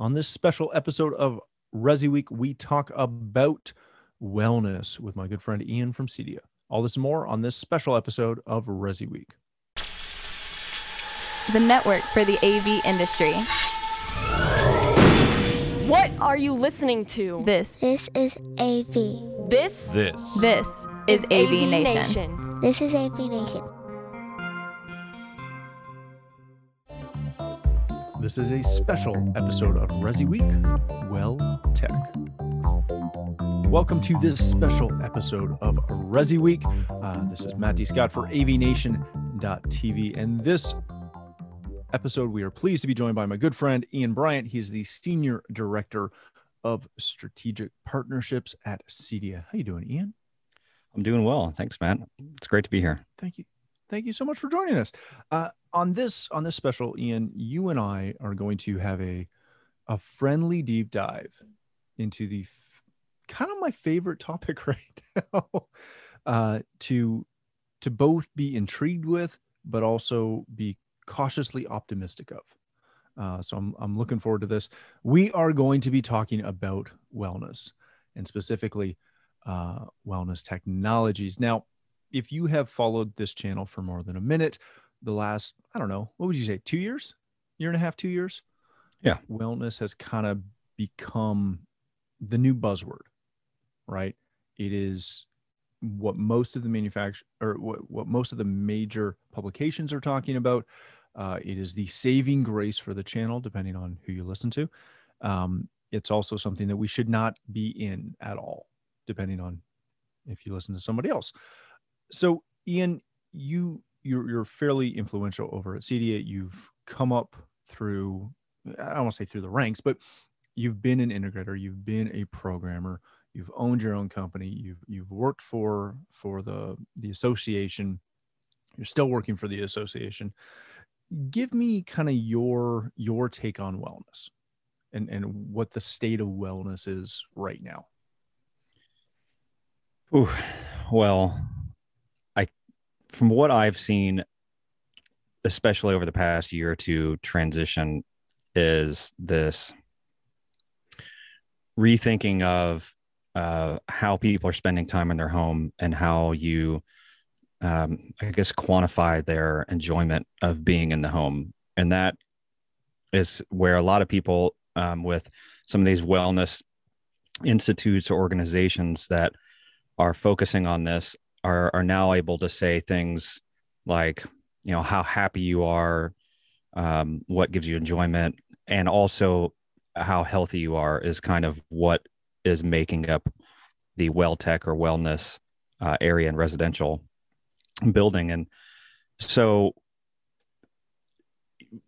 On this special episode of Resi Week, we talk about wellness with my good friend Ian from Cedia. All this and more on this special episode of Resi Week. the network for the AV industry. What are you listening to? This, This is AV. This This. this is AV Nation. This is AV Nation. This is a special episode of Resi Week, Well Tech. Welcome to this special episode of Resi Week. Uh, this is Matt D. Scott for AVNation.tv. And this episode, we are pleased to be joined by my good friend Ian Bryant. He's the Senior Director of Strategic Partnerships at Cedia. How you doing, Ian? I'm doing well. Thanks, Matt. It's great to be here. Thank you. Thank you so much for joining us. Uh, on this on this special, Ian, you and I are going to have a a friendly deep dive into the f- kind of my favorite topic right now. Uh, to to both be intrigued with, but also be cautiously optimistic of. Uh, so I'm I'm looking forward to this. We are going to be talking about wellness and specifically uh, wellness technologies. Now, if you have followed this channel for more than a minute, the last, I don't know, what would you say, two years, year and a half, two years? Yeah. Wellness has kind of become the new buzzword, right? It is what most of the manufacture or what, what most of the major publications are talking about. Uh, it is the saving grace for the channel, depending on who you listen to. Um, it's also something that we should not be in at all, depending on if you listen to somebody else. So, Ian, you you're, you're fairly influential over at Cedia. You've come up through, I don't want to say through the ranks, but you've been an integrator, you've been a programmer, you've owned your own company, you've you've worked for for the the association, you're still working for the association. Give me kind of your your take on wellness and and what the state of wellness is right now. Ooh, well, from what I've seen, especially over the past year or two, transition is this rethinking of uh, how people are spending time in their home and how you, um, I guess, quantify their enjoyment of being in the home, and that is where a lot of people um, with some of these wellness institutes or organizations that are focusing on this are are now able to say things like you know how happy you are um, what gives you enjoyment and also how healthy you are is kind of what is making up the well tech or wellness uh, area in residential building. And so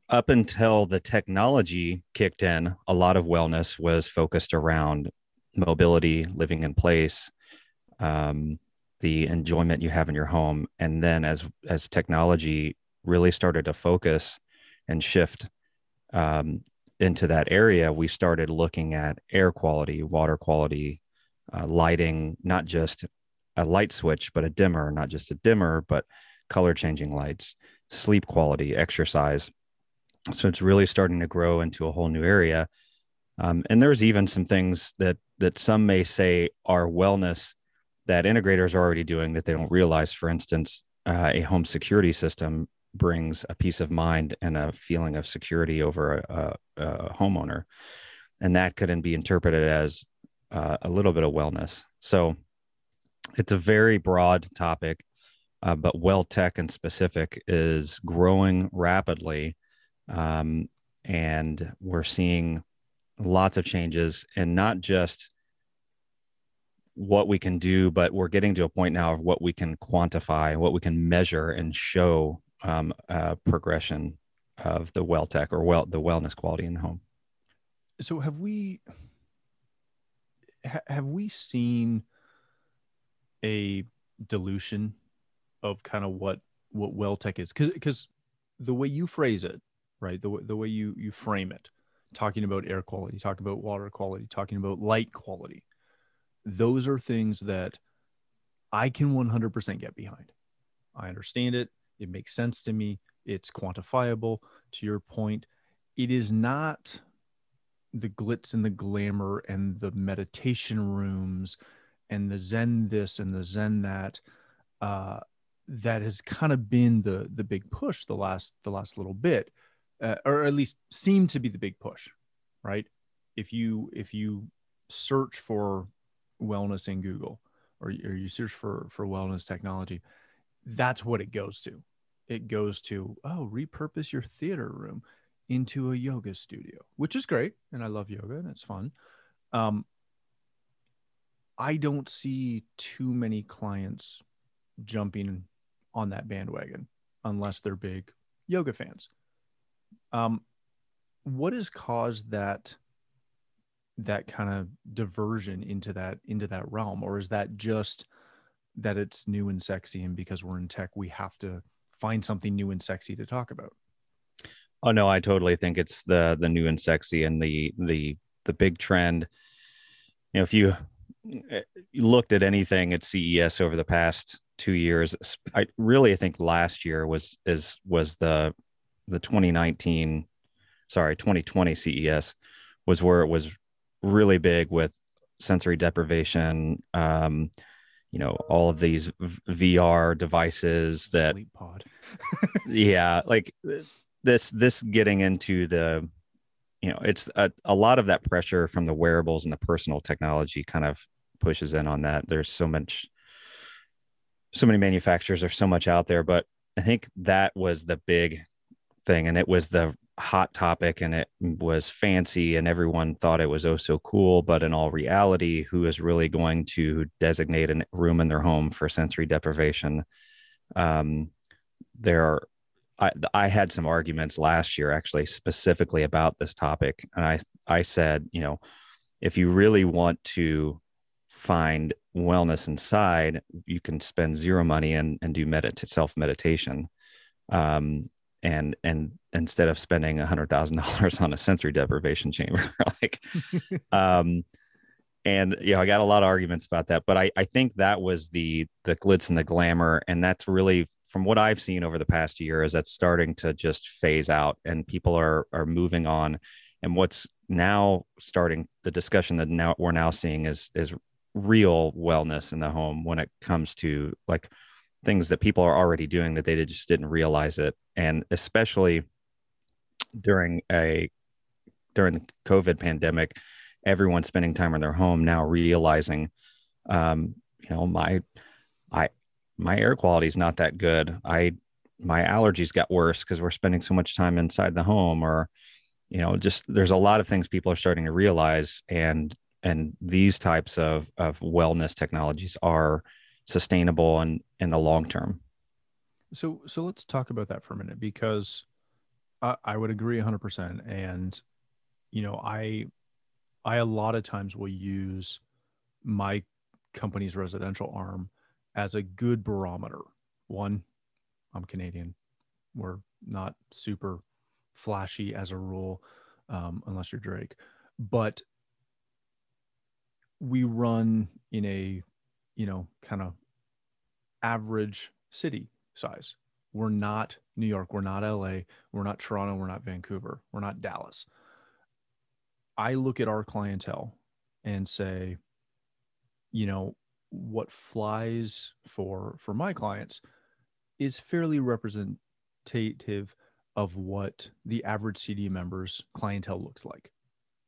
up until the technology kicked in a lot of wellness was focused around mobility living in place um, the enjoyment you have in your home. And then as as technology really started to focus and shift um, into that area we started looking at air quality water quality uh, lighting not just a light switch but a dimmer not just a dimmer but color changing lights sleep quality exercise. So it's really starting to grow into a whole new area. Um, and there's even some things that that some may say are wellness that integrators are already doing that they don't realize. For instance, uh, a home security system brings a peace of mind and a feeling of security over a, a, a homeowner, and that could be interpreted as uh, a little bit of wellness. So it's a very broad topic, uh, but well tech and specific is growing rapidly, um, and we're seeing lots of changes, and not just what we can do, but we're getting to a point now of what we can quantify, what we can measure and show um, uh, progression of the well tech or well the wellness quality in the home. So have we ha- have we seen a dilution of kind of what what well tech is because because the way you phrase it right the, the way you you frame it talking about air quality talking about water quality talking about light quality those are things that I can 100% get behind. I understand it. It makes sense to me. It's quantifiable. To your point, it is not the glitz and the glamour and the meditation rooms and the zen this and the zen that uh, that has kind of been the the big push the last the last little bit uh, or at least seemed to be the big push right if you if you search for wellness in google or, or you search for for wellness technology that's what it goes to. It goes to oh repurpose your theater room into a yoga studio which is great and i love yoga and it's fun. Um, i don't see too many clients jumping on that bandwagon unless they're big yoga fans. Um, what has caused that that kind of diversion into that into that realm or is that just that it's new and sexy and because we're in tech we have to find something new and sexy to talk about? Oh no i totally think it's the the new and sexy and the the the big trend. You know if you, eh, looked at anything at ces over the past two years i really i think last year was is was the the 2019 sorry 2020 ces was where it was really big with sensory deprivation um, you know all of these vr devices that sleep pod. Yeah like this this getting into the you know it's a, a lot of that pressure from the wearables and the personal technology kind of pushes in on that. There's so much so many manufacturers there's so much out there but i think that was the big thing and it was the hot topic and it was fancy and everyone thought it was oh so cool but in all reality who is really going to designate a room in their home for sensory deprivation? Um, there are I, I had some arguments last year actually specifically about this topic and i i said you know if you really want to find wellness inside you can spend zero money and, and do medit- self meditation um, and and instead of spending a hundred thousand dollars on a sensory deprivation chamber like um and you know i got a lot of arguments about that but i i think that was the the glitz and the glamour. And that's really from what i've seen over the past year is that's starting to just phase out and people are are moving on. And what's now starting the discussion that now we're now seeing is is real wellness in the home when it comes to like things that people are already doing that they just didn't realize it. And especially during a during the covid pandemic everyone spending time in their home now realizing um you know my i my air quality is not that good. I my allergies got worse because we're spending so much time inside the home or you know just there's a lot of things people are starting to realize. And and these types of of wellness technologies are sustainable and in the long term. So so let's talk about that for a minute because I, I would agree 100% and you know I I a lot of times will use my company's residential arm as a good barometer. One, I'm Canadian. We're not super flashy as a rule, um, unless you're Drake. But we run in a you know, kind of average city size. We're not New York, we're not LA, we're not Toronto, we're not Vancouver, we're not Dallas. I look at our clientele and say, you know, what flies for for my clients is fairly representative of what the average Cedia member's clientele looks like,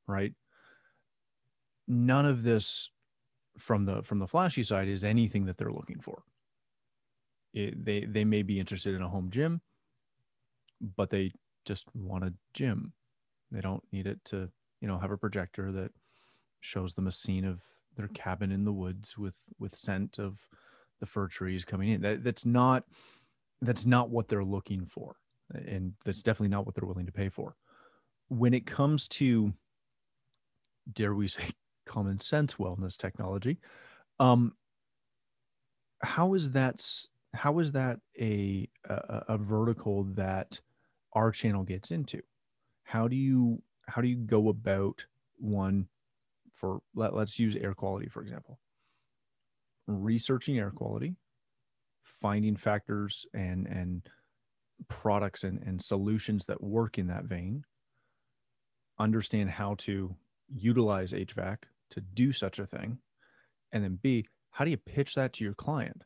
right? None of this from the from the flashy side is anything that they're looking for. It, they they may be interested in a home gym, but they just want a gym. They don't need it to you know have a projector that shows them a scene of their cabin in the woods with with scent of the fir trees coming in. That that's not that's not what they're looking for, and that's definitely not what they're willing to pay for. When it comes to dare we say common sense wellness technology. Um, how is that? How is that a, a a vertical that our channel gets into? How do you how do you go about one for let, let's use air quality for example researching air quality finding factors and and products and, and solutions that work in that vein understand how to utilize HVAC to do such a thing? And then B, how do you pitch that to your client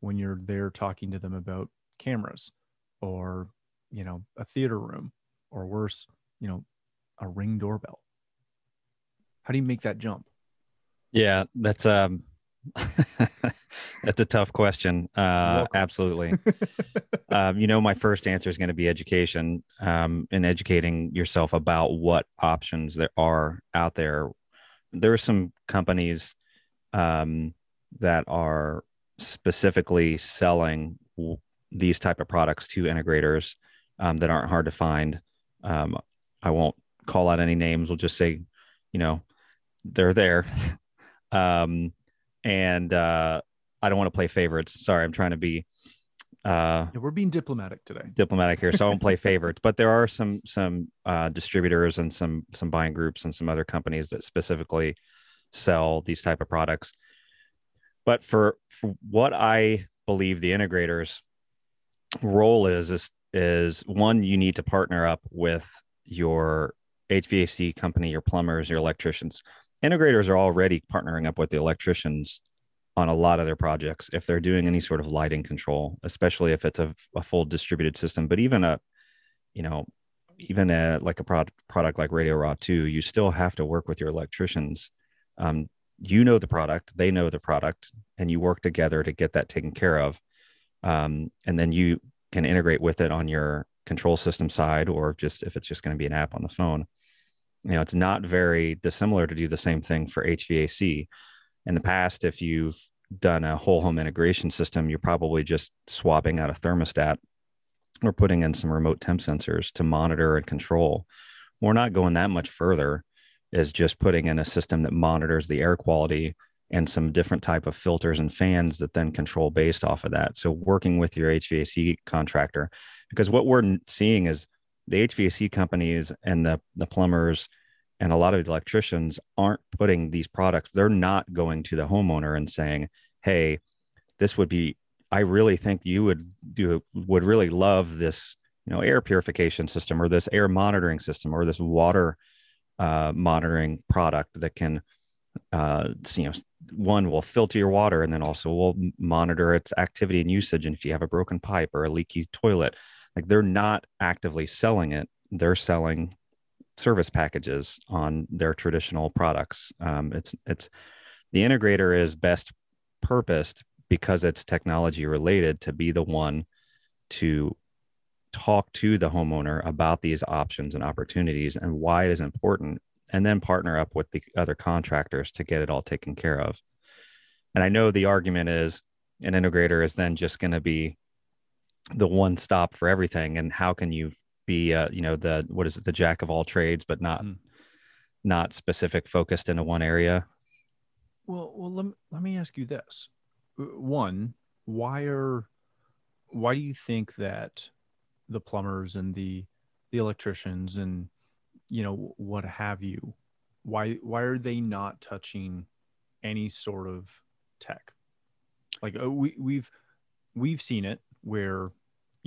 when you're there talking to them about cameras or, you know, a theater room or worse, you know, a ring doorbell? How do you make that jump? Yeah, that's um that's a tough question. Uh absolutely. um, you know, my first answer is going to be education um, and educating yourself about what options there are out there. There are some companies um, that are specifically selling w- these type of products to integrators um, that aren't hard to find. Um, I won't call out any names. We'll just say, you know, they're there. um, and uh, I don't want to play favorites. Sorry, I'm trying to be. Uh, yeah, we're being diplomatic today. Diplomatic here, so I won't play favorites. But there are some some uh, distributors and some some buying groups and some other companies that specifically sell these type of products. But for, for what I believe the integrators role is, is, is one, you need to partner up with your HVAC company, your plumbers, your electricians. Integrators are already partnering up with the electricians on a lot of their projects if they're doing any sort of lighting control, especially if it's a, a full distributed system. But even a, you know, even a like a product product like RadioRA 2, you still have to work with your electricians um, you know the product, they know the product, and you work together to get that taken care of. Um, and then you can integrate with it on your control system side, or just if it's just going to be an app on the phone. You know, it's not very dissimilar to do the same thing for HVAC. In the past, if you've done a whole home integration system, you're probably just swapping out a thermostat or putting in some remote temp sensors to monitor and control. We're not going that much further is just putting in a system that monitors the air quality and some different type of filters and fans that then control based off of that. So working with your HVAC contractor, because what we're seeing is the HVAC companies and the the plumbers and a lot of electricians aren't putting these products. They're not going to the homeowner and saying, "Hey, this would be. I really think you would do would really love this, you know, air purification system or this air monitoring system or this water." uh, monitoring product that can uh, you know one will filter your water and then also will monitor its activity and usage and if you have a broken pipe or a leaky toilet like they're not actively selling it they're selling service packages on their traditional products. Um, it's it's the integrator is best purposed because it's technology related to be the one to talk to the homeowner about these options and opportunities and why it is important and then partner up with the other contractors to get it all taken care of. And i know the argument is an integrator is then just going to be the one stop for everything and how can you be uh, you know the what is it the jack of all trades but not mm. not specific focused into one area? Well well let, let me ask you this. One why are why do you think that the plumbers and the the electricians and you know what have you why why are they not touching any sort of tech? Like uh, we we've we've seen it where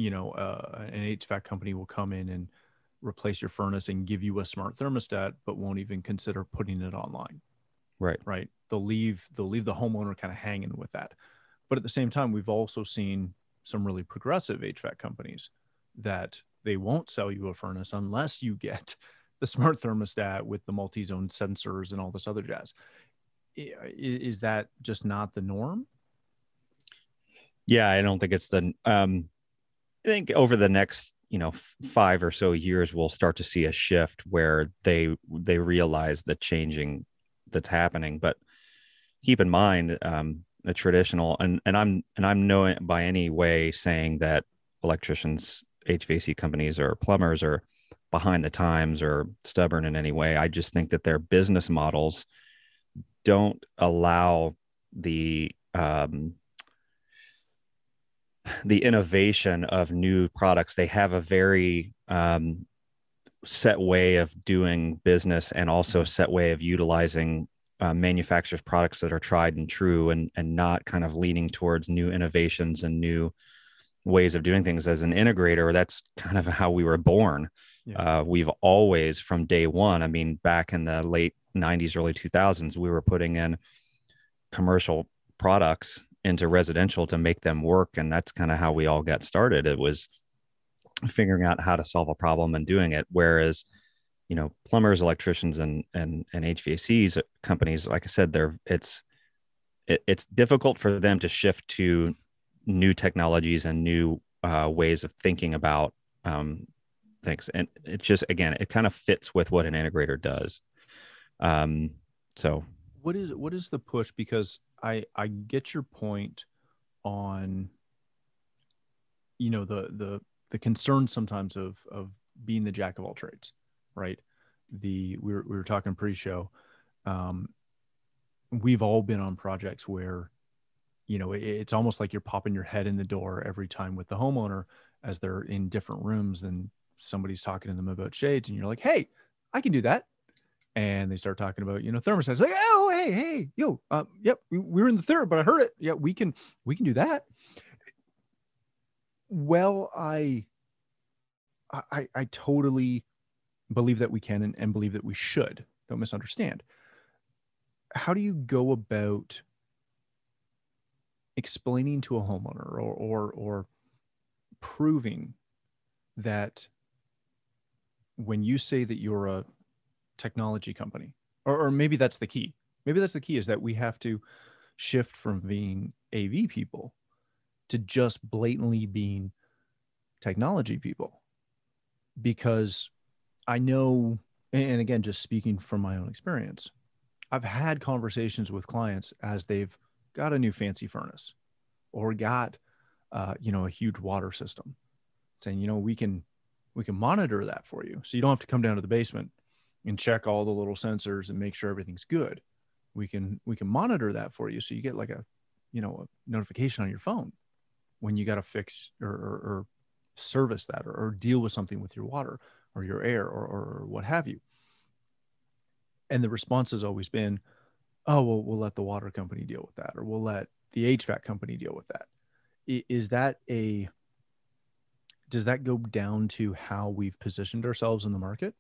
you know uh, an HVAC company will come in and replace your furnace and give you a smart thermostat but won't even consider putting it online right right they'll leave they'll leave the homeowner kind of hanging with that but at the same time we've also seen some really progressive HVAC companies that they won't sell you a furnace unless you get the smart thermostat with the multi-zone sensors and all this other jazz. Is that just not the norm? Yeah, I don't think it's the. Um, I think over the next you know five or so years, we'll start to see a shift where they they realize the changing that's happening. But keep in mind, um, the traditional and and I'm and I'm no by any way saying that electricians HVAC companies or plumbers are behind the times or stubborn in any way. I just think that their business models don't allow the um, the innovation of new products. They have a very um, set way of doing business and also a mm-hmm. set way of utilizing uh, manufacturers' products that are tried and true, and and not kind of leaning towards new innovations and new ways of doing things as an integrator that's kind of how we were born Yeah. Uh, we've always, from day one, I mean, back in the late 90s, early 2000s, we were putting in commercial products into residential to make them work. And that's kind of how we all got started. It was figuring out how to solve a problem and doing it. Whereas, you know, plumbers, electricians, and and and HVACs companies, like I said, they're it's it, it's difficult for them to shift to new technologies and new uh, ways of thinking about um, things. And it just again, it kind of fits with what an integrator does. Um, so, what is what is the push? Because I I get your point on you know the the the concern sometimes of of being the jack of all trades, right? The we were we were talking pre-show. Um, we've all been on projects where you know it, it's almost like you're popping your head in the door every time with the homeowner as they're in different rooms and somebody's talking to them about shades and you're like hey i can do that and they start talking about you know thermostats like oh hey hey yo uh, yep we, we were in the third but i heard it. Yeah we can we can do that. Well i i i totally believe that we can and, and believe that we should. Don't misunderstand. How do you go about explaining to a homeowner or or, or proving that when you say that you're a technology company or, or maybe that's the key maybe that's the key is that we have to shift from being av people to just blatantly being technology people. Because i know and again just speaking from my own experience i've had conversations with clients as they've got a new fancy furnace or got uh, you know a huge water system saying you know we can we can monitor that for you. So you don't have to come down to the basement and check all the little sensors and make sure everything's good we can we can monitor that for you. So you get like a you know a notification on your phone when you got to fix or, or, or, service that or, or, deal with something with your water or your air or, or what have you. And the response has always been oh well we'll let the water company deal with that or we'll let the hvac company deal with that. Is that a does that go down to how we've positioned ourselves in the market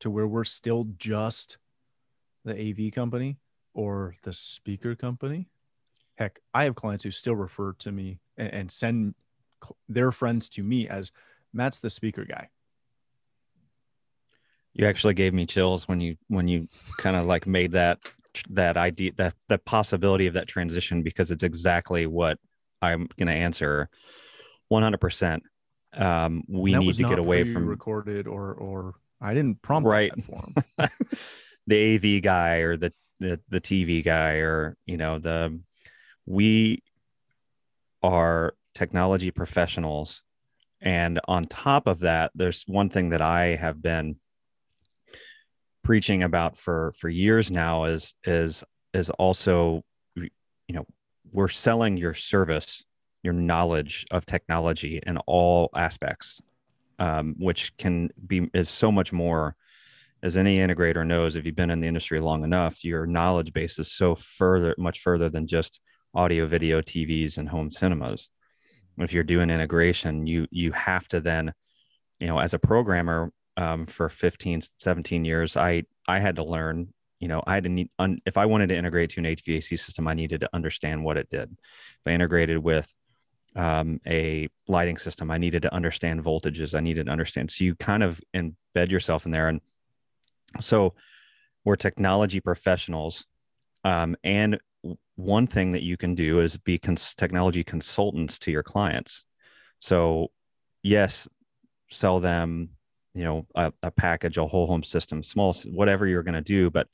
to where we're still just the AV company or the speaker company? Heck, I have clients who still refer to me and, and send their friends to me as Matt's the speaker guy. You actually gave me chills when you when you kind of like made that that idea that the possibility of that transition because it's exactly what I'm going to answer 100%. Um, we need to get away from recorded or, or I didn't prompt right for him. the AV guy or the, the, the TV guy or, you know, the, we are technology professionals. And on top of that, there's one thing that I have been preaching about for, for years now is, is, is also, you know, we're selling your service, your knowledge of technology in all aspects, um, which can be is so much more. As any integrator knows, if you've been in the industry long enough, your knowledge base is so further, much further than just audio, video, TVs, and home cinemas. If you're doing integration, you you have to then, you know, as a programmer um, for 15, 17 years, I I had to learn you know, I had to need, un, if I wanted to integrate to an HVAC system, I needed to understand what it did. If I integrated with um, a lighting system, I needed to understand voltages. I needed to understand. So you kind of embed yourself in there. And so we're technology professionals. Um, and one thing that you can do is be cons- technology consultants to your clients. So, yes, sell them you know a, a package a whole home system small whatever you're going to do but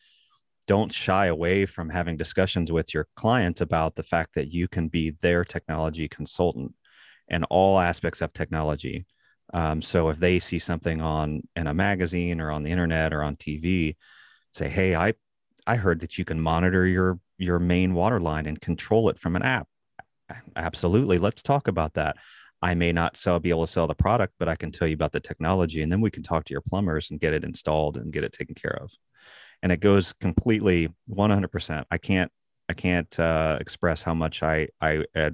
don't shy away from having discussions with your clients about the fact that you can be their technology consultant in all aspects of technology um, so if they see something on in a magazine or on the internet or on tv say hey i i heard that you can monitor your your main water line and control it from an app absolutely let's talk about that I may not sell, be able to sell the product, but I can tell you about the technology, and then we can talk to your plumbers and get it installed and get it taken care of. And it goes completely 100%. I can't, I can't uh, express how much I I uh,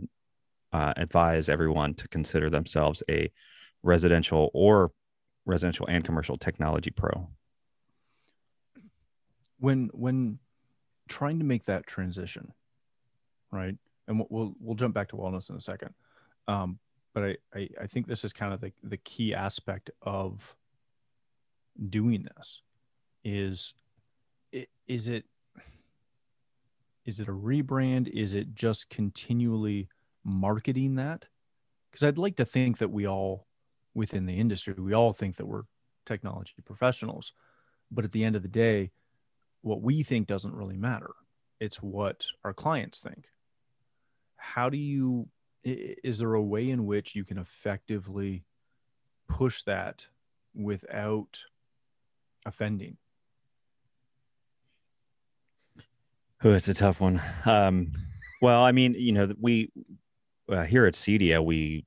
advise everyone to consider themselves a residential or residential and commercial technology pro? When when trying to make that transition right? And we'll we'll jump back to wellness in a second. Um, but I, I i think this is kind of the the key aspect of doing this is is it is it a rebrand? Is it just continually marketing that? Because i'd like to think that we all within the industry. We all think that we're technology professionals but at the end of the day what we think doesn't really matter. It's what our clients think. How do you is there a way in which you can effectively push that without offending? Oh it's a tough one. Um, well i mean you know we uh, here at cedia we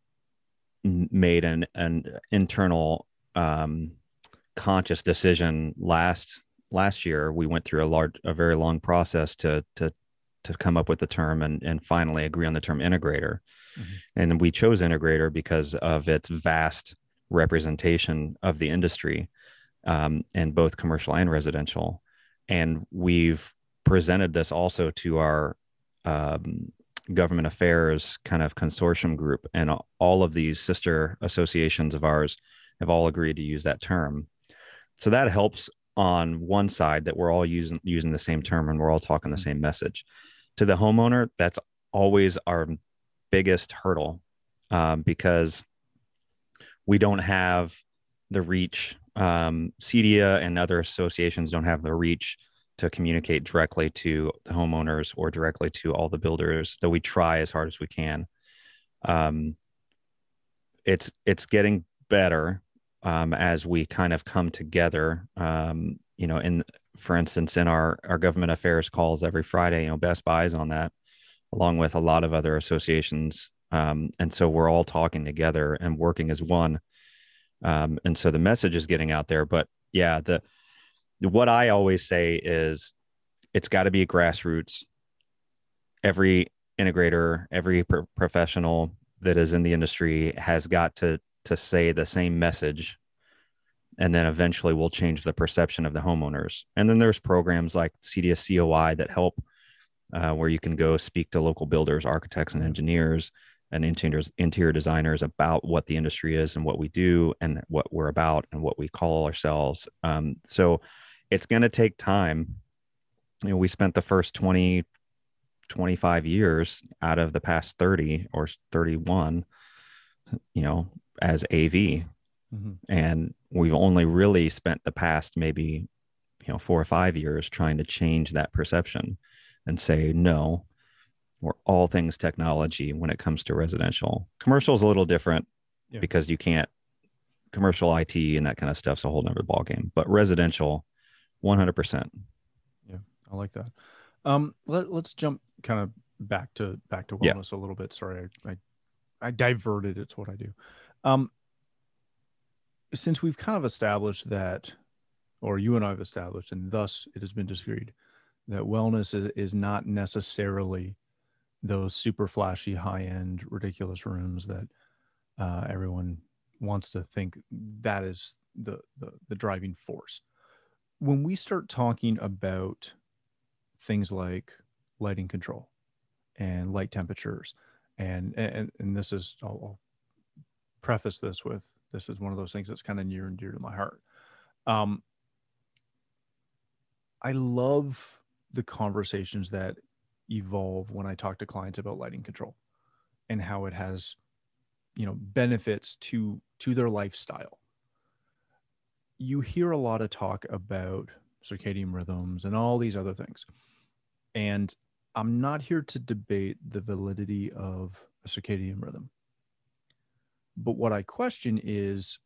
made an an internal um, conscious decision last last year we went through a large a very long process to to to come up with the term and and finally agree on the term integrator mm-hmm. and we chose integrator because of its vast representation of the industry um, in both commercial and residential and we've presented this also to our um, government affairs kind of consortium group and all of these sister associations of ours have all agreed to use that term so that helps on one side that we're all using using the same term and we're all talking the mm-hmm. same message to the homeowner that's always our biggest hurdle um, because we don't have the reach um, cedia and other associations don't have the reach to communicate directly to the homeowners or directly to all the builders though we try as hard as we can um, it's it's getting better um, as we kind of come together. Um, you know, in for instance, in our our government affairs calls every Friday, you know, Best Buys on that, along with a lot of other associations, um, and so we're all talking together and working as one. Um, and so the message is getting out there. But yeah, the what I always say is, it's got to be grassroots. Every integrator, every pro- professional that is in the industry has got to to say the same message and then eventually we'll change the perception of the homeowners and then there's programs like cedia's coi that help uh, where you can go speak to local builders architects and engineers and interior, interior designers about what the industry is and what we do and what we're about and what we call ourselves um, so it's going to take time you know we spent the first 20 25 years out of the past 30 or 31 you know as AV. Mm-hmm. And we've only really spent the past maybe, you know, four or five years trying to change that perception and say, no, we're all things technology when it comes to residential. Commercial is a little different yeah. because you can't commercial IT and that kind of stuff's a whole nother ballgame. But residential, 100%. Yeah, I like that. Um, let, us jump kind of back to back to wellness yeah. a little bit. Sorry, I, I I diverted. It's what I do. Um, since we've kind of established that, or you and I have established, and thus it has been disagreed, that wellness is, is not necessarily those super flashy, high end, ridiculous rooms that uh, everyone wants to think that is the, the, the driving force. When we start talking about things like lighting control and light temperatures, and and, and this is I'll, I'll preface this with this is one of those things that's kind of near and dear to my heart. Um, I love the conversations that evolve when I talk to clients about lighting control and how it has, you know, benefits to to their lifestyle. You hear a lot of talk about circadian rhythms and all these other things. And I'm not here to debate the validity of a circadian rhythm. But what I question is,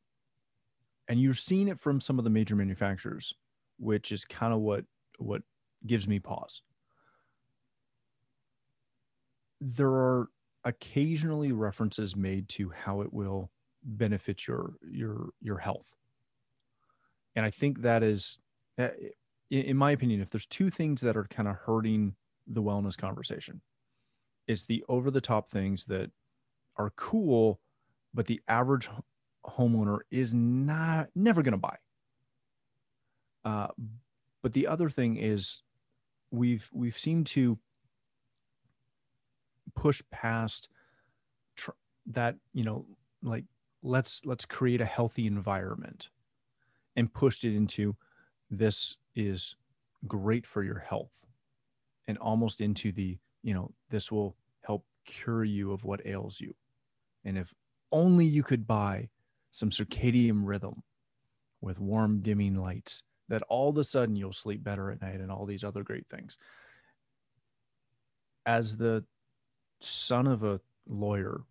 and you're seeing it from some of the major manufacturers, which is kind of what what gives me pause. There are occasionally references made to how it will benefit your your your health. And I think that is eh, in my opinion if there's two things that are kind of hurting the wellness conversation it's the over the top things that are cool but the average homeowner is not never going to buy. Uh, but the other thing is we've we've seemed to push past tr- that you know like let's let's create a healthy environment and pushed it into this is great for your health and almost into the you know this will help cure you of what ails you. And if only you could buy some circadian rhythm with warm dimming lights that all of a sudden you'll sleep better at night and all these other great things. As the son of a lawyer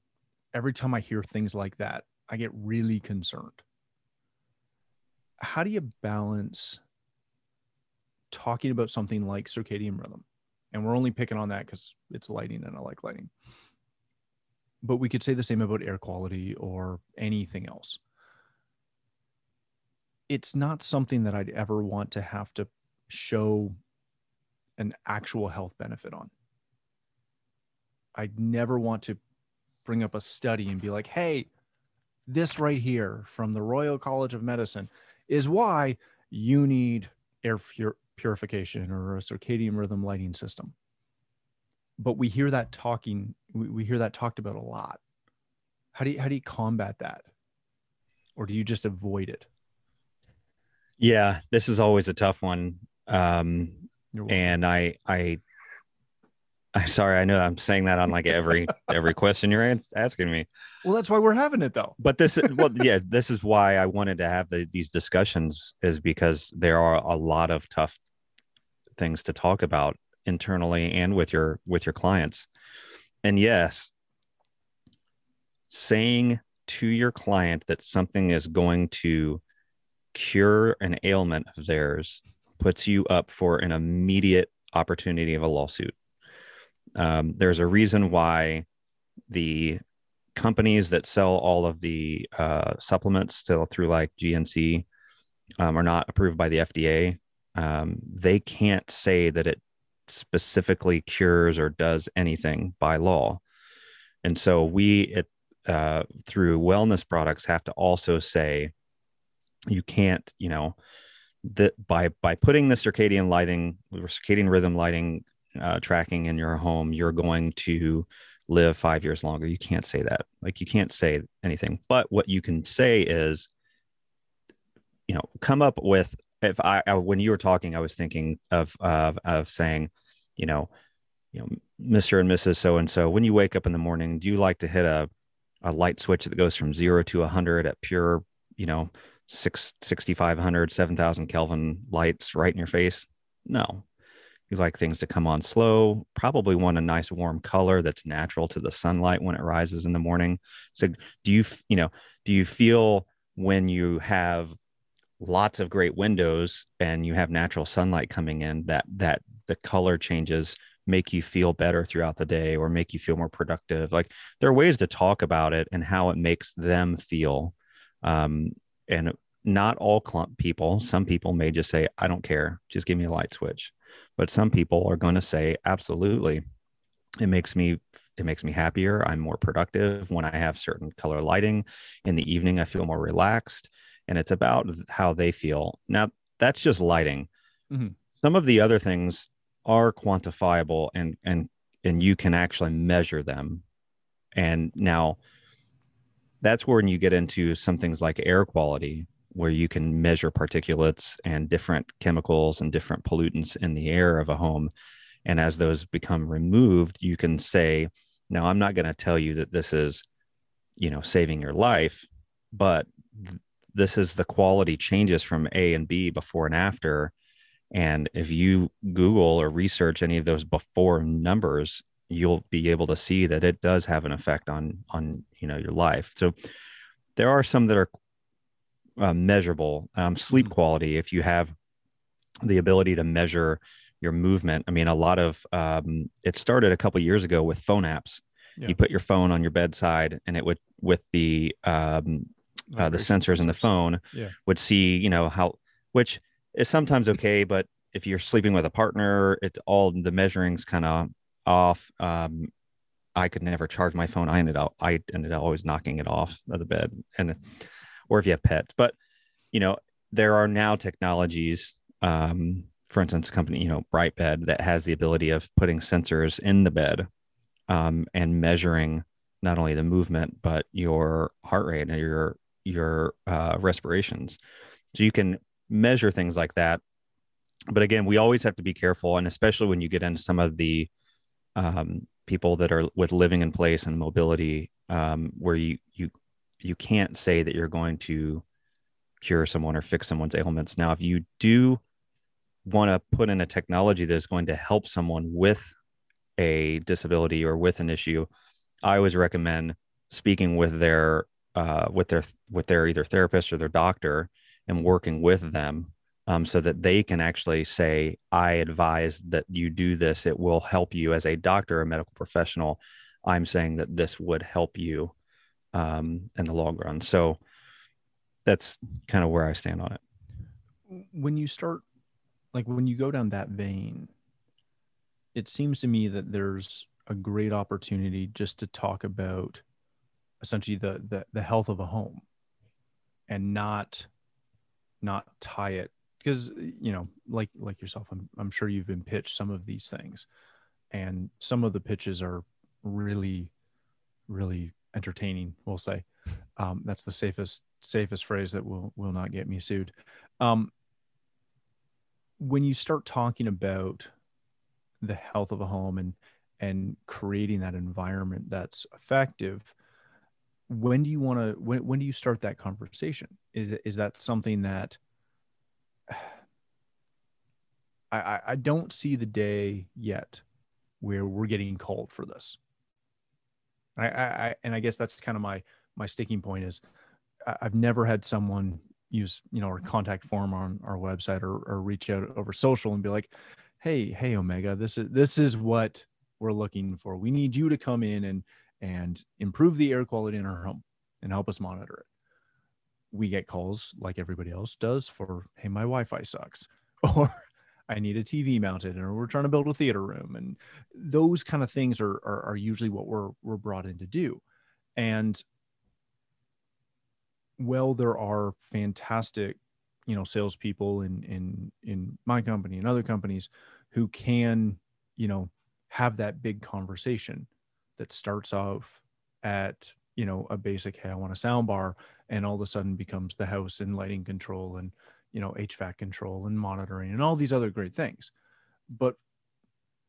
every time i hear things like that i get really concerned how do you balance talking about something like circadian rhythm? And we're only picking on that because it's lighting and i like lighting. But we could say the same about air quality or anything else. It's not something that i'd ever want to have to show an actual health benefit on. I'd never want to bring up a study and be like hey this right here from the royal college of medicine is why you need air pur- purification or a circadian rhythm lighting system. But we hear that talking, we, we hear that talked about a lot. How do you how do you combat that? Or do you just avoid it? Yeah, this is always a tough one. Um, and I I I'm sorry, I know I'm saying that on like every every question you're asking me. Well, that's why we're having it though. But this well, yeah, this is why I wanted to have the, these discussions is because there are a lot of tough things to talk about internally and with your with your clients. And yes, saying to your client that something is going to cure an ailment of theirs puts you up for an immediate opportunity of a lawsuit um, there's a reason why the companies that sell all of the uh, supplements still through like GNC um, are not approved by the FDA. Um, they can't say that it specifically cures or does anything by law. And so we, uh, through wellness products, have to also say you can't, you know, that by by putting the circadian lighting, circadian rhythm lighting uh, tracking in your home, you're going to live five years longer. You can't say that. Like you can't say anything. But what you can say is, you know, come up with. If I, I when you were talking, I was thinking of of of saying, you know, you know, Mr. and Mrs. So and so. When you wake up in the morning, do you like to hit a a light switch that goes from zero to a 100 at pure, you know, six, 6,500, 7,000 Kelvin lights right in your face? No, you like things to come on slow, probably want a nice warm color that's natural to the sunlight when it rises in the morning. So do you, you know, do you feel when you have lots of great windows and you have natural sunlight coming in that that the color changes make you feel better throughout the day or make you feel more productive? Like there are ways to talk about it and how it makes them feel um, and not all clump people some people may just say i don't care. Just give me a light switch but some people are going to say absolutely. It makes me it makes me happier. I'm more productive. When i have certain color lighting in the evening i feel more relaxed. And it's about how they feel. Now that's just lighting. Mm-hmm. some of the other things are quantifiable and and and you can actually measure them. And now that's when you get into some things like air quality where you can measure particulates and different chemicals and different pollutants in the air of a home. And as those become removed, you can say, now I'm not going to tell you that this is, you know, saving your life, but th- this is the quality changes from A and B before and after. And if you Google or research any of those before numbers, you'll be able to see that it does have an effect on on you know your life. So there are some that are uh, measurable. Um, sleep mm-hmm. quality, if you have the ability to measure your movement. I mean, a lot of um, it started a couple years ago with phone apps. Yeah. You put your phone on your bedside, and it would with the um, uh, the sensors in the phone yeah. would see you know how which is sometimes okay, but if you're sleeping with a partner, it's all the measuring's kind of off. Um, I could never charge my phone. I ended up I ended up always knocking it off of the bed, and or if you have pets. But you know, there are now technologies. Um, for instance, a company, you know, Brightbed, that has the ability of putting sensors in the bed um, and measuring not only the movement but your heart rate and your your uh, respirations. So you can measure things like that. But again, we always have to be careful, and especially when you get into some of the um, people that are with living in place and mobility, um, where you you you can't say that you're going to cure someone or fix someone's ailments. Now, if you do want to put in a technology that is going to help someone with a disability or with an issue, I always recommend speaking with their uh, with their with their either therapist or their doctor and working with them um, so that they can actually say, I advise that you do this. It will help you as a doctor, a medical professional. I'm saying that this would help you um, in the long run. So that's kind of where I stand on it. When you start, like when you go down that vein, it seems to me that there's a great opportunity just to talk about essentially the the, the health of a home and not not tie it because you know like like yourself I'm, I'm sure you've been pitched some of these things and some of the pitches are really really entertaining we'll say. Um, that's the safest safest phrase that will will not get me sued. Um, when you start talking about the health of a home and and creating that environment that's effective when do you want to when, when do you start that conversation? Is is that something that I, I don't see the day yet where we're getting called for this. I, I, and I guess that's kind of my my sticking point is I've never had someone use you know our contact form on our website or, or reach out over social and be like, hey hey Omega, this is this is what we're looking for. We need you to come in and and improve the air quality in our home and help us monitor it. We get calls like everybody else does for hey my Wi-Fi sucks or I need a TV mounted, or we're trying to build a theater room, and those kind of things are are, are usually what we're we're brought in to do. And well, there are fantastic, you know, salespeople in in in my company and other companies who can, you know, have that big conversation that starts off at you know a basic hey i want a sound bar and all of a sudden becomes the house and lighting control and you know HVAC control and monitoring and all these other great things. But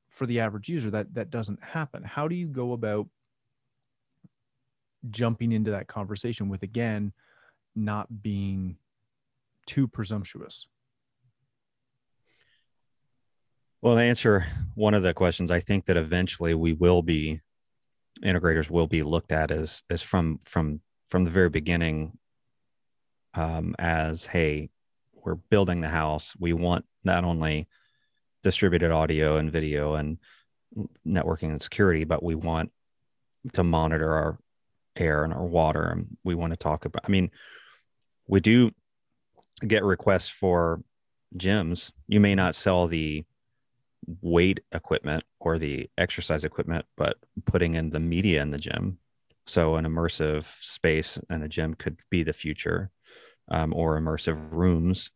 for the average user, that that doesn't happen. How do you go about jumping into that conversation with again not being too presumptuous? Well, to answer one of the questions, I think that eventually we will be integrators will be looked at as as from from from the very beginning um, as hey we're building the house, we want not only distributed audio and video and networking and security, but we want to monitor our air and our water. And we want to talk about, I mean, we do get requests for gyms. You may not sell the weight equipment or the exercise equipment, but putting in the media in the gym. So an immersive space and a gym could be the future um, or immersive rooms.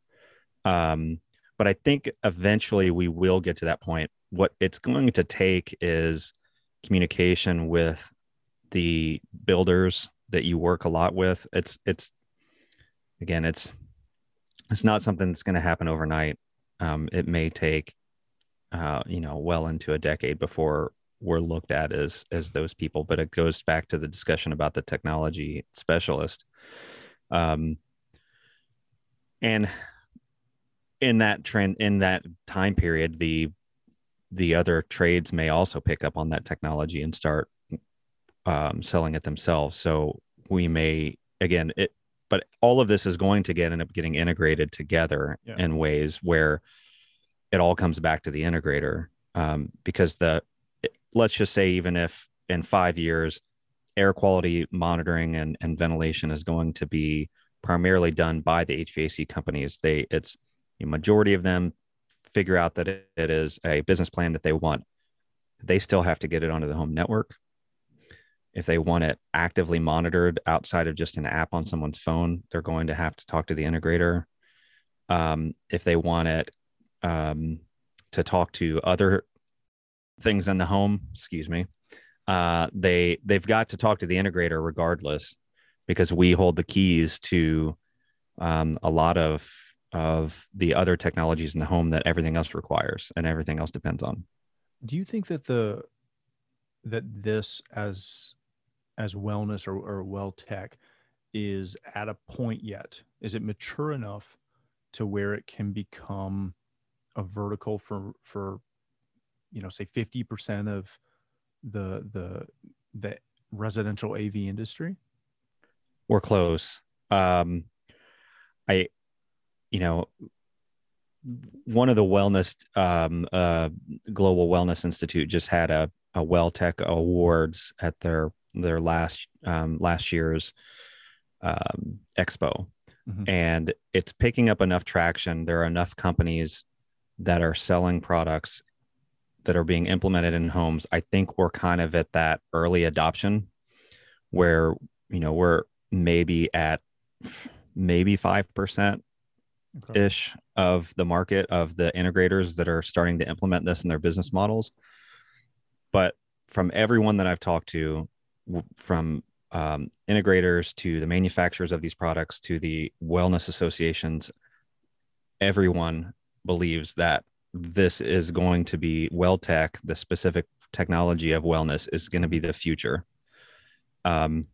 Um, but I think eventually we will get to that point. What it's going to take is communication with the builders that you work a lot with. It's it's again, it's it's not something that's going to happen overnight. Um, it may take uh, you know well into a decade before we're looked at as as those people. But it goes back to the discussion about the technology specialist. Um, and in that trend in that time period the the other trades may also pick up on that technology and start um, selling it themselves so we may again it but all of this is going to get end up getting integrated together yeah. in ways where it all comes back to the integrator um, because the let's just say even if in five years air quality monitoring and, and ventilation is going to be primarily done by the hvac companies they it's the majority of them figure out that it, it is a business plan that they want. They still have to get it onto the home network. if they want it actively monitored outside of just an app on someone's phone, they're going to have to talk to the integrator. Um, if they want it um, to talk to other things in the home, excuse me, uh, they they've got to talk to the integrator regardless, because we hold the keys to um, a lot of of the other technologies in the home that everything else requires and everything else depends on. Do you think that the that this as as wellness or, or well tech is at a point yet? Is it mature enough to where it can become a vertical for for you know say 50% of the the the residential AV industry? We're close. Um I you know one of the wellness um, uh, global wellness institute just had a, a well tech awards at their their last um, last year's um, expo, mm-hmm. and it's picking up enough traction. There are enough companies that are selling products that are being implemented in homes. I think we're kind of at that early adoption where you know we're maybe at maybe five percent ish of the market of the integrators that are starting to implement this in their business models. But from everyone that I've talked to, from um, integrators to the manufacturers of these products to the wellness associations, everyone believes that this is going to be well tech, the specific technology of wellness is going to be the future. Um,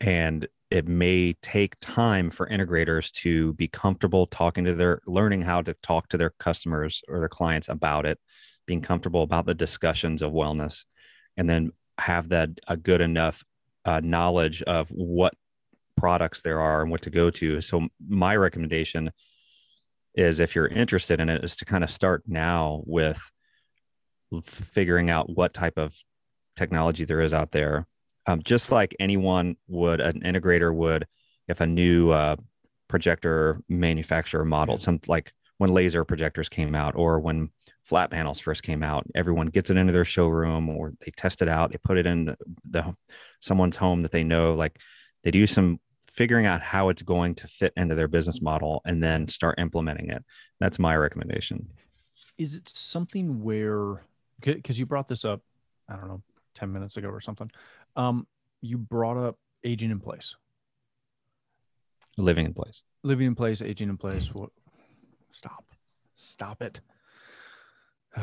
and it may take time for integrators to be comfortable talking to their learning how to talk to their customers or their clients about it being comfortable about the discussions of wellness and then have that a good enough uh, knowledge of what products there are and what to go to. So my recommendation is if you're interested in it is to kind of start now with figuring out what type of technology there is out there. Um, just like anyone would, an integrator would, if a new uh, projector manufacturer model, some like when laser projectors came out or when flat panels first came out everyone gets it into their showroom or they test it out they put it in the someone's home that they know like they do some figuring out how it's going to fit into their business model and then start implementing it. That's my recommendation. Is it something where because you brought this up i don't know 10 minutes ago or something um you brought up aging in place living in place living in place aging in place what stop stop it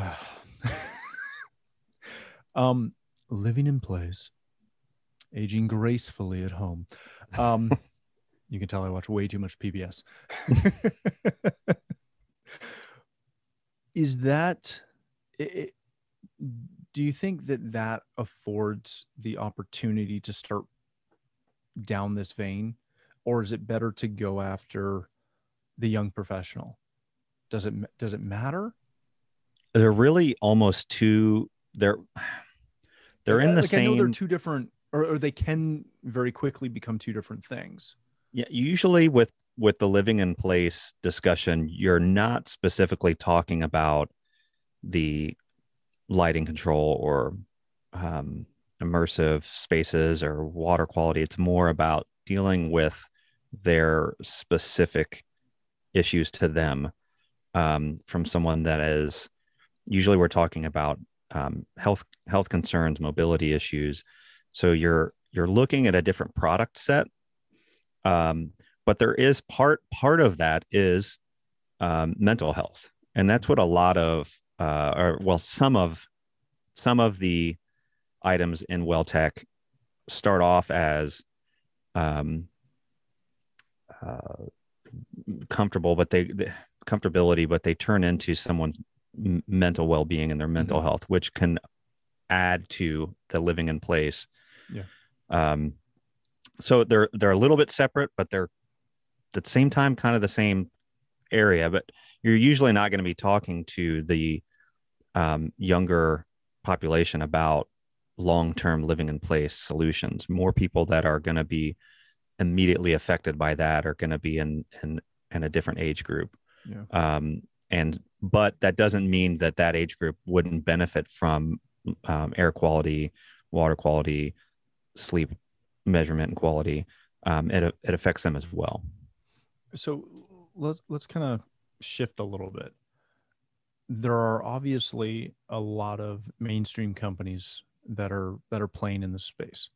um, living in place, aging gracefully at home. Um, you can tell I watch way too much PBS. Is that? It, do you think that that affords the opportunity to start down this vein, or is it better to go after the young professional? Does it does it matter? they're really almost two they're they're in the like same I know they're two different or, or they can very quickly become two different things yeah usually with with the living in place discussion you're not specifically talking about the lighting control or um, immersive spaces or water quality it's more about dealing with their specific issues to them um, from someone that is usually we're talking about um, health health concerns, mobility issues. So you're you're looking at a different product set, um, but there is part part of that is um, mental health, and that's what a lot of uh, or well some of some of the items in well tech start off as um, uh, comfortable, but they, they comfortability, but they turn into someone's mental well-being and their mental mm-hmm. health which can add to the living in place yeah um so they're they're a little bit separate but they're at the same time kind of the same area but you're usually not going to be talking to the um, younger population about long-term living in place solutions more people that are going to be immediately affected by that are going to be in in in a different age group yeah. um, and but that doesn't mean that that age group wouldn't benefit from um, air quality water quality, sleep measurement and quality, um, it, it affects them as well. So let's let's kind of shift a little bit. There are obviously a lot of mainstream companies that are that are playing in the space,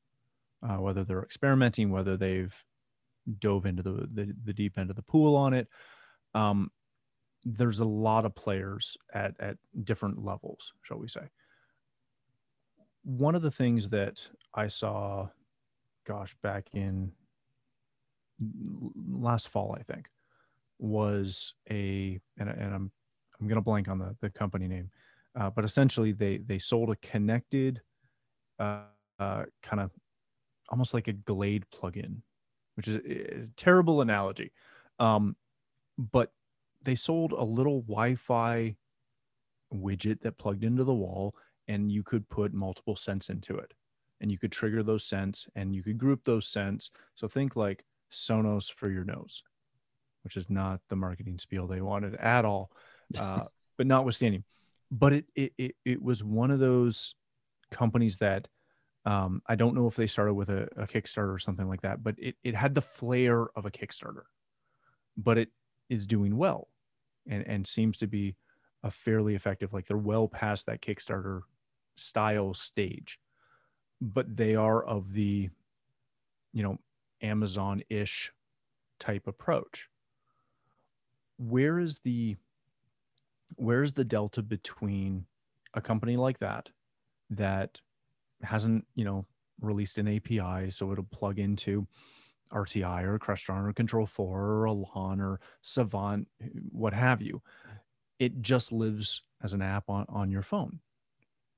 uh, whether they're experimenting, whether they've dove into the, the, the deep end of the pool on it. Um, there's a lot of players at at different levels, shall we say. One of the things that I saw, gosh, back in last fall, I think, was a and, and I'm I'm gonna blank on the the company name, uh, but essentially they they sold a connected, uh, uh kind of almost like a Glade plugin, which is a terrible analogy, um, but they sold a little Wi-Fi widget that plugged into the wall, and you could put multiple scents into it, and you could trigger those scents, and you could group those scents. So think like Sonos for your nose, which is not the marketing spiel they wanted at all. Uh, but notwithstanding, but it, it it it was one of those companies that um, I don't know if they started with a, a Kickstarter or something like that, but it it had the flair of a Kickstarter, but it is doing well, and and seems to be a fairly effective. Like they're well past that Kickstarter style stage, but they are of the, you know, Amazon ish type approach. Where is the where is the delta between a company like that that hasn't you know released an api so it'll plug into rti or crestron or control 4 or elan or savant what have you. It just lives as an app on, on your phone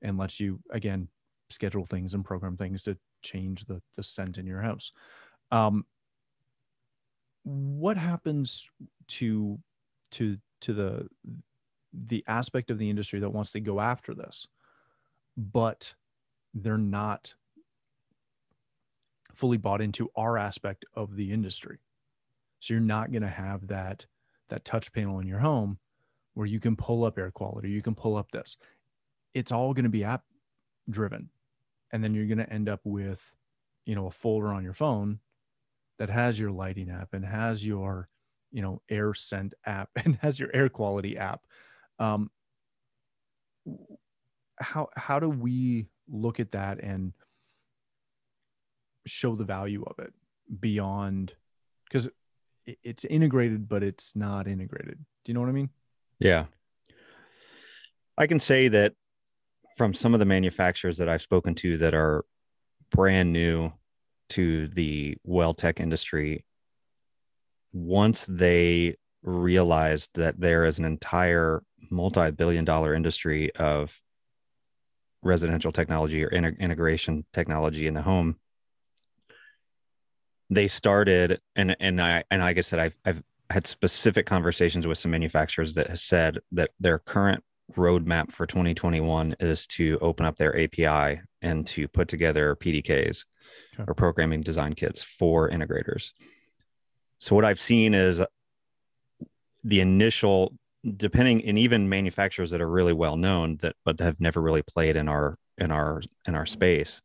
and lets you again schedule things and program things to change the the scent in your house. Um, what happens to to to the the aspect of the industry that wants to go after this but they're not fully bought into our aspect of the industry. So you're not going to have that that touch panel in your home where you can pull up air quality you can pull up this. It's all going to be app driven. And then you're going to end up with you know a folder on your phone that has your lighting app and has your you know air scent app and has your air quality app um, how how do we look at that and show the value of it beyond because it's integrated but it's not integrated. Do you know what i mean? Yeah. I can say that from some of the manufacturers that i've spoken to that are brand new to the well tech industry once they realized that there is an entire multi-billion dollar industry of residential technology or integration technology in the home they started and and i and like i said i've i've had specific conversations with some manufacturers that have said that their current roadmap for 2021 is to open up their api and to put together pdks okay. or programming design kits for integrators. So what I've seen is the initial depending and even manufacturers that are really well known that but have never really played in our in our in our space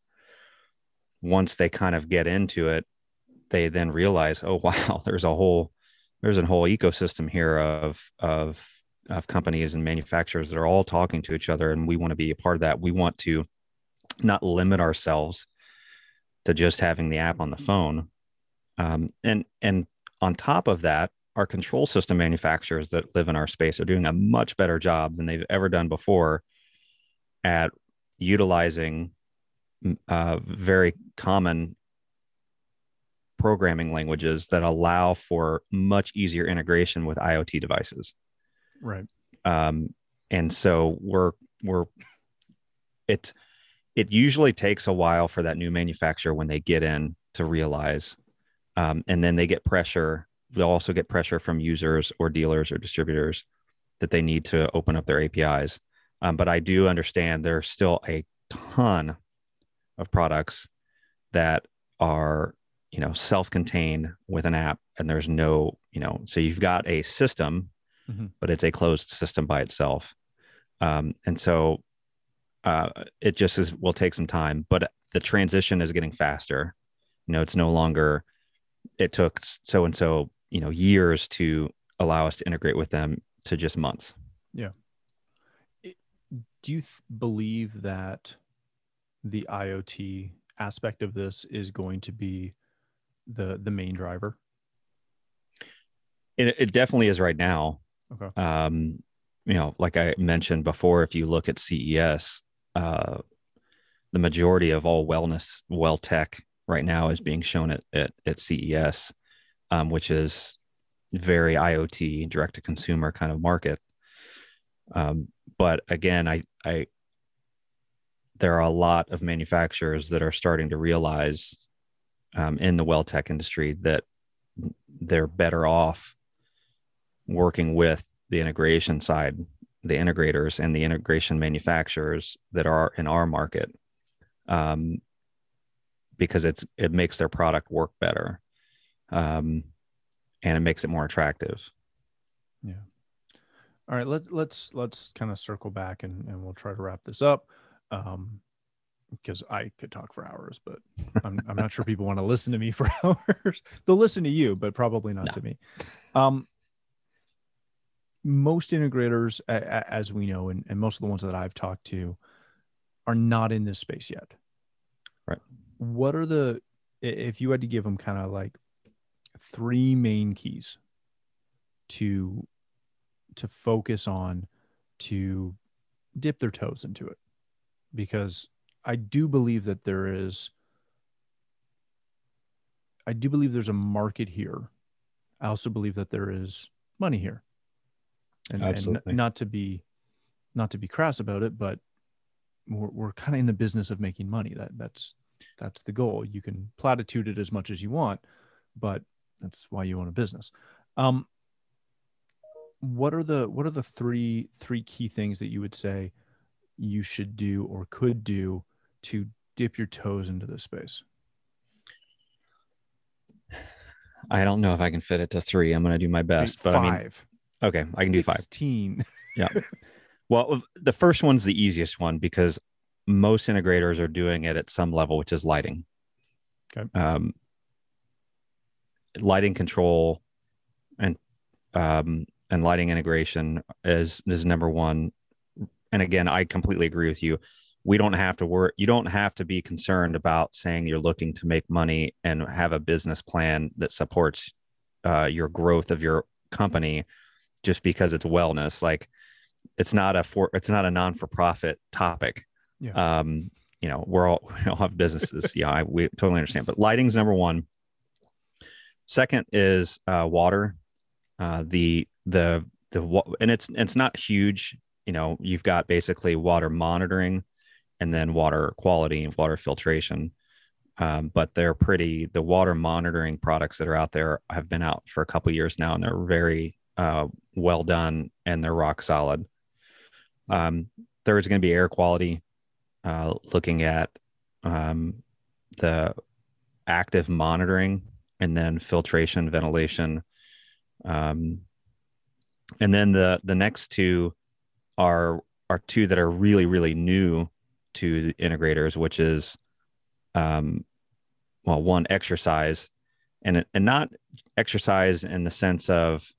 once they kind of get into it they then realize oh wow there's a whole there's a whole ecosystem here of of of companies and manufacturers that are all talking to each other and we want to be a part of that we want to not limit ourselves to just having the app on the phone. Um, and and on top of that, our control system manufacturers that live in our space are doing a much better job than they've ever done before at utilizing uh, very common programming languages that allow for much easier integration with IoT devices. Right. Um, and so we're we're it's it usually takes a while for that new manufacturer when they get in to realize um, and then they get pressure they'll also get pressure from users or dealers or distributors that they need to open up their apis um, but i do understand there's still a ton of products that are you know self-contained with an app and there's no you know so you've got a system mm-hmm. but it's a closed system by itself um, and so uh, it just is will take some time. But the transition is getting faster. You know, it's no longer it took so and so you know years to allow us to integrate with them to just months. Yeah. Do you th- believe that the IoT aspect of this is going to be the the main driver? It, it definitely is right now. Okay. Um, you know, like I mentioned before, if you look at CES, uh, the majority of all wellness, well tech right now is being shown at at, at CES, um, which is very IoT, direct to consumer kind of market. Um, but again, I, I, there are a lot of manufacturers that are starting to realize um, in the well tech industry that they're better off working with the integration side, the integrators and the integration manufacturers that are in our market, um, because it's it makes their product work better, um, and it makes it more attractive. Yeah. All right. Let's let's let's kind of circle back and and we'll try to wrap this up. Um, because I could talk for hours, but I'm, I'm not sure people want to listen to me for hours. They'll listen to you, but probably not No. to me. Um, most integrators, as we know, and, and most of the ones that I've talked to, are not in this space yet. Right. What are the, if you had to give them kind of like three main keys to to focus on to dip their toes into it because I do believe that there is I do believe there's a market here. I also believe that there is money here. And, and Absolutely. not to be not to be crass about it, but we're, we're kind of in the business of making money. That that's that's the goal. You can platitude it as much as you want, but that's why you own a business. Um, what are the what are the three three key things that you would say you should do or could do to dip your toes into this space? I don't know if I can fit it to three. I'm going to do my best, but I mean, five. okay, I can do five. 16. Well, the first one's the easiest one because most integrators are doing it at some level, which is lighting. Okay. Um, lighting control and um, and lighting integration is is number one. And again, I completely agree with you. We don't have to work. You don't have to be concerned about saying you're looking to make money and have a business plan that supports uh, your growth of your company just because it's wellness. Like it's not a for it's not a non for profit topic. Yeah. Um, you know, we're all we all have businesses. yeah, I, we totally understand. But lighting's number one. Second is uh, water. Uh, the the the and it's it's not huge. You know, you've got basically water monitoring, and then water quality and water filtration. Um, but they're pretty. The water monitoring products that are out there have been out for a couple years now, and they're very uh, well done and they're rock solid. Um, there is going to be air quality, uh, looking at um, the active monitoring and then filtration, ventilation. Um, and then the the next two are are two that are really really new to the integrators, which is um, well, one exercise, and and not exercise in the sense of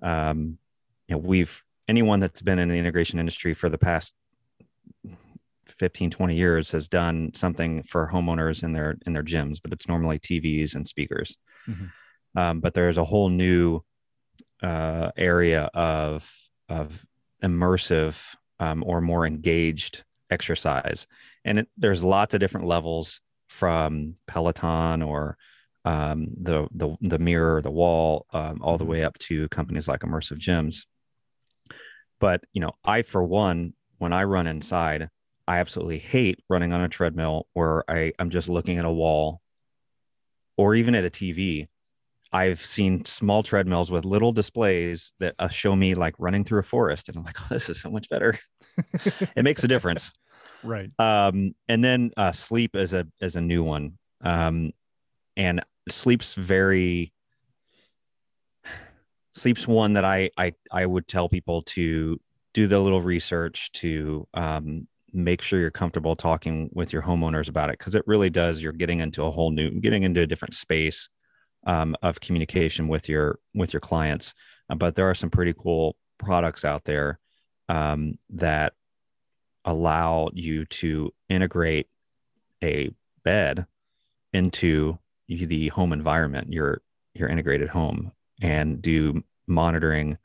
um, you know we've anyone that's been in the integration industry for the past 15 20 years has done something for homeowners in their in their gyms but it's normally tvs and speakers Mhm. um, but there's a whole new uh, area of of immersive um, or more engaged exercise and it, there's lots of different levels from peloton or um, the the the mirror, the wall, um, all the Mhm. way up to companies like Immersive Gyms. But you know, I for one, when I run inside, I absolutely hate running on a treadmill where I I'm just looking at a wall, or even at a TV. I've seen small treadmills with little displays that uh, show me like running through a forest, and I'm like, oh, this is so much better. it makes a difference Right. um and then uh sleep is a is a new one um and sleep's very sleep's one that i i i would tell people to do the little research to um make sure you're comfortable talking with your homeowners about it because it really does you're getting into a whole new getting into a different space um, of communication with your with your clients. Uh, but there are some pretty cool products out there um, that allow you to integrate a bed into the home environment your your integrated home and do monitoring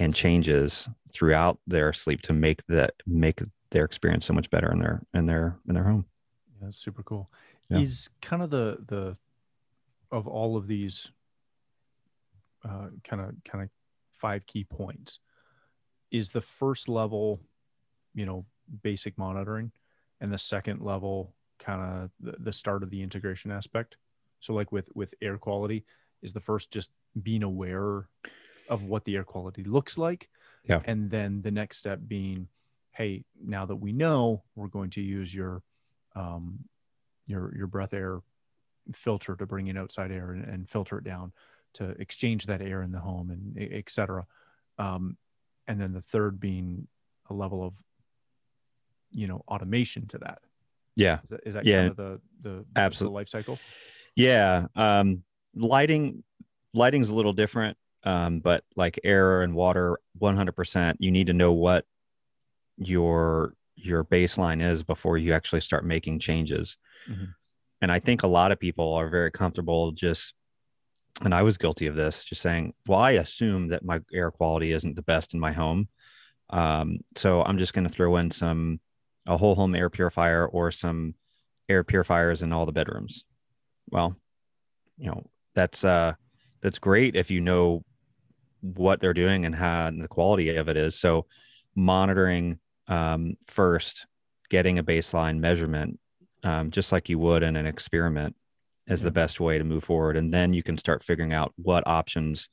and changes throughout their sleep to make that make their experience so much better in their in their in their home. Yeah, that's super cool. Yeah. Is kind of the the of all of these uh, kind of kind of five key points is the first level, you know, basic monitoring, and the second level kind of the, the start of the integration aspect. So like with with air quality, is the first just being aware of what the air quality looks like. Yeah. And then the next step being, hey, now that we know, we're going to use your um, your your breath air filter to bring in outside air and, and filter it down to exchange that air in the home and et cetera. Um, and then the third being a level of you know automation to that. Yeah. Is that, is that Yeah. kind of the the, the Absolute- life cycle? Yeah. Um, lighting lighting's a little different. Um, but like air and water, 100%, you need to know what your your baseline is before you actually start making changes. Mhm. And I think a lot of people are very comfortable just and I was guilty of this, just saying, well, I assume that my air quality isn't the best in my home. Um, so I'm just going to throw in some a whole home air purifier or some air purifiers in all the bedrooms. Well, you know, that's uh that's great if you know what they're doing and how and the quality of it is. So monitoring um, first, getting a baseline measurement, um, just like you would in an experiment, is the best way to move forward. And then you can start figuring out what options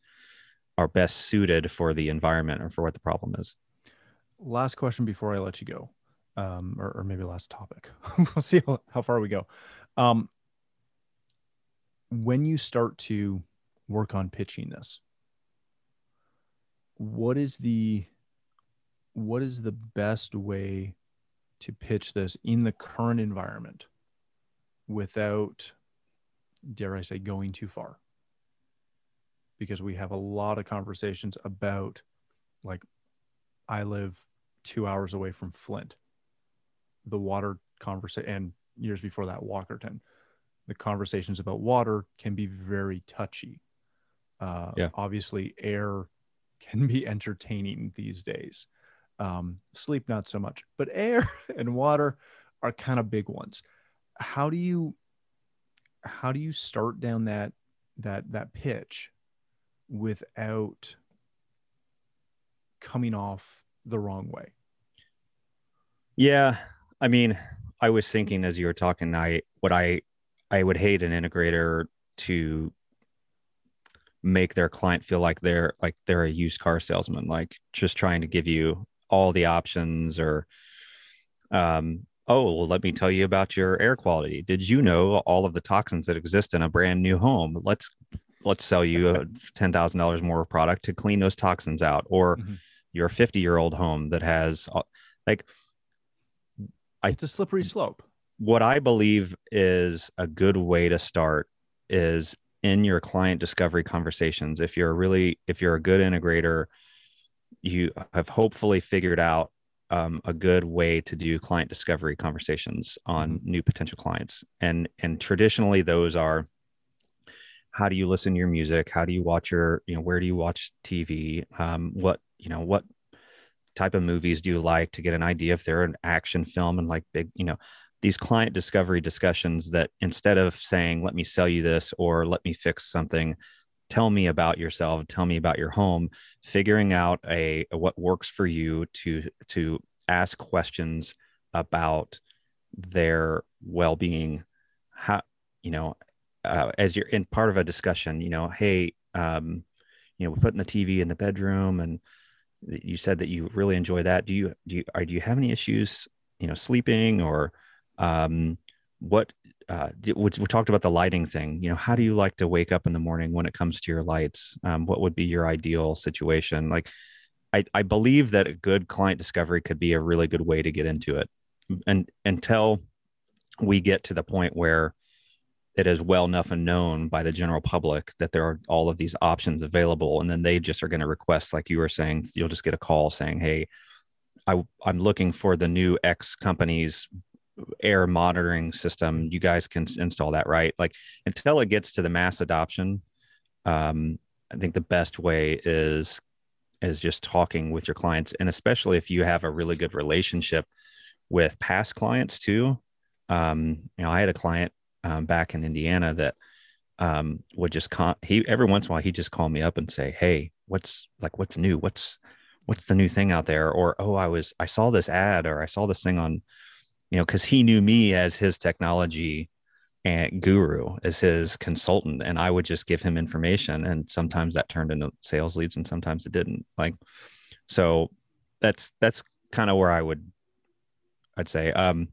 are best suited for the environment or for what the problem is. last question before I let you go, um, or, or maybe last topic. we'll see how, how far we go. Um, when you start to work on pitching this, what is the what is the best way to pitch this in the current environment without, dare I say, going too far? Because we have a lot of conversations about like I live two hours away from Flint. The water conversation, and years before that, Walkerton. The conversations about water can be very touchy. Uh, Yeah. Obviously, air can be entertaining these days. Um, sleep, not so much, but air and water are kind of big ones. How do you, how do you start down that that that pitch without coming off the wrong way. Yeah, I mean, I was thinking as you were talking, I what I I would hate an integrator to make their client feel like they're like they're a used car salesman, like just trying to give you all the options or um oh well let me tell you about your air quality did you know all of the toxins that exist in a brand new home let's let's sell you a $10000 more product to clean those toxins out or Mhm. your 50 year old home that has uh, like I- It's a slippery slope. what I believe is a good way to start is in your client discovery conversations. If you're really, if you're a good integrator, you have hopefully figured out um, a good way to do client discovery conversations on new potential clients. And and traditionally, those are how do you listen to your music? How do you watch your, you know, where do you watch TV? Um, what, you know, what type of movies do you like to get an idea if they're an action film and like big, you know, these client discovery discussions that instead of saying, let me sell you this or let me fix something, tell me about yourself, tell me about your home, figuring out a, what works for you to to ask questions about their well-being. How, you know, uh, as you're in part of a discussion, you know, hey, um, you know, we're putting the TV in the bedroom and you said that you really enjoy that. Do you do you are do you have any issues, you know, sleeping or um, what uh, we, talked about the lighting thing. You know, how do you like to wake up in the morning when it comes to your lights? Um, what would be your ideal situation? Like, I, I believe that a good client discovery could be a really good way to get into it and until we get to the point where it is well enough and known by the general public that there are all of these options available and then they just are going to request like you were saying you'll just get a call saying hey I, i'm looking for the new x company's air monitoring system you guys can install that right? Like until it gets to the mass adoption um, i think the best way is is just talking with your clients and especially if you have a really good relationship with past clients too. Um, you know i had a client um, back in indiana that um, would just con- he every once in a while he just call me up and say hey what's like what's new? What's what's the new thing out there? Or oh i was i saw this ad or i saw this thing on you know because he knew me as his technology and guru as his consultant and i would just give him information and sometimes that turned into sales leads and sometimes it didn't like so that's that's kind of where i would i'd say um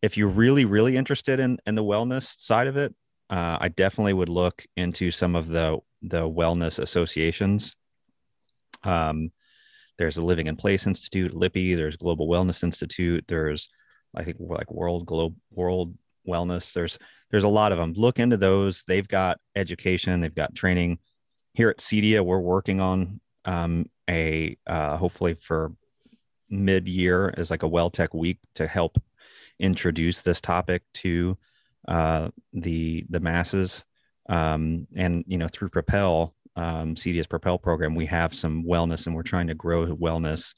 if you're really really interested in in the wellness side of it uh, i definitely would look into some of the the wellness associations. Um there's a living in place institute lippy there's global wellness institute there's i think like world globe world wellness. There's there's a lot of them. Look into those. They've got education. They've got training. Here at CEDIA, we're working on um, a uh, hopefully for mid year as like a Well Tech week to help introduce this topic to uh, the the masses. Um, and you know through Propel, um, CEDIA's Propel program, we have some wellness, and we're trying to grow wellness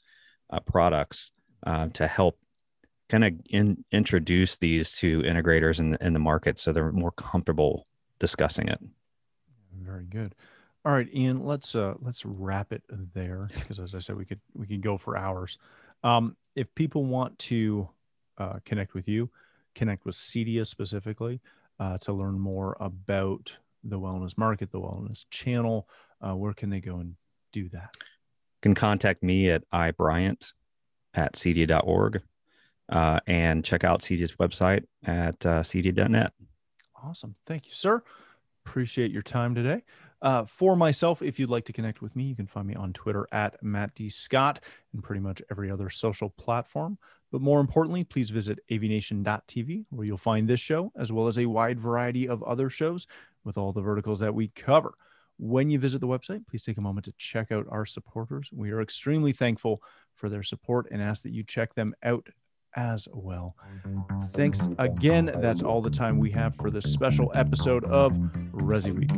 uh, products uh, to help kind of in, introduce these to integrators in the, in the market so they're more comfortable discussing it. Very good. All right, Ian, let's uh let's wrap it there because as I said, we could we could go for hours. Um, if people want to uh, connect with you, connect with CEDIA specifically uh, to learn more about the wellness market, the wellness channel, uh, where can they go and do that? You can contact me at ibryant at cedia.org uh, and check out CEDIA's website at uh, cedia.net. Awesome. Thank you, sir. Appreciate your time today. Uh, for myself, if you'd like to connect with me, you can find me on Twitter at Matt D. Scott and pretty much every other social platform. But more importantly, please visit avnation.tv where you'll find this show as well as a wide variety of other shows with all the verticals that we cover. When you visit the website, please take a moment to check out our supporters. We are extremely thankful for their support and ask that you check them out as well. Thanks again. That's all the time we have for this special episode of Resi Week.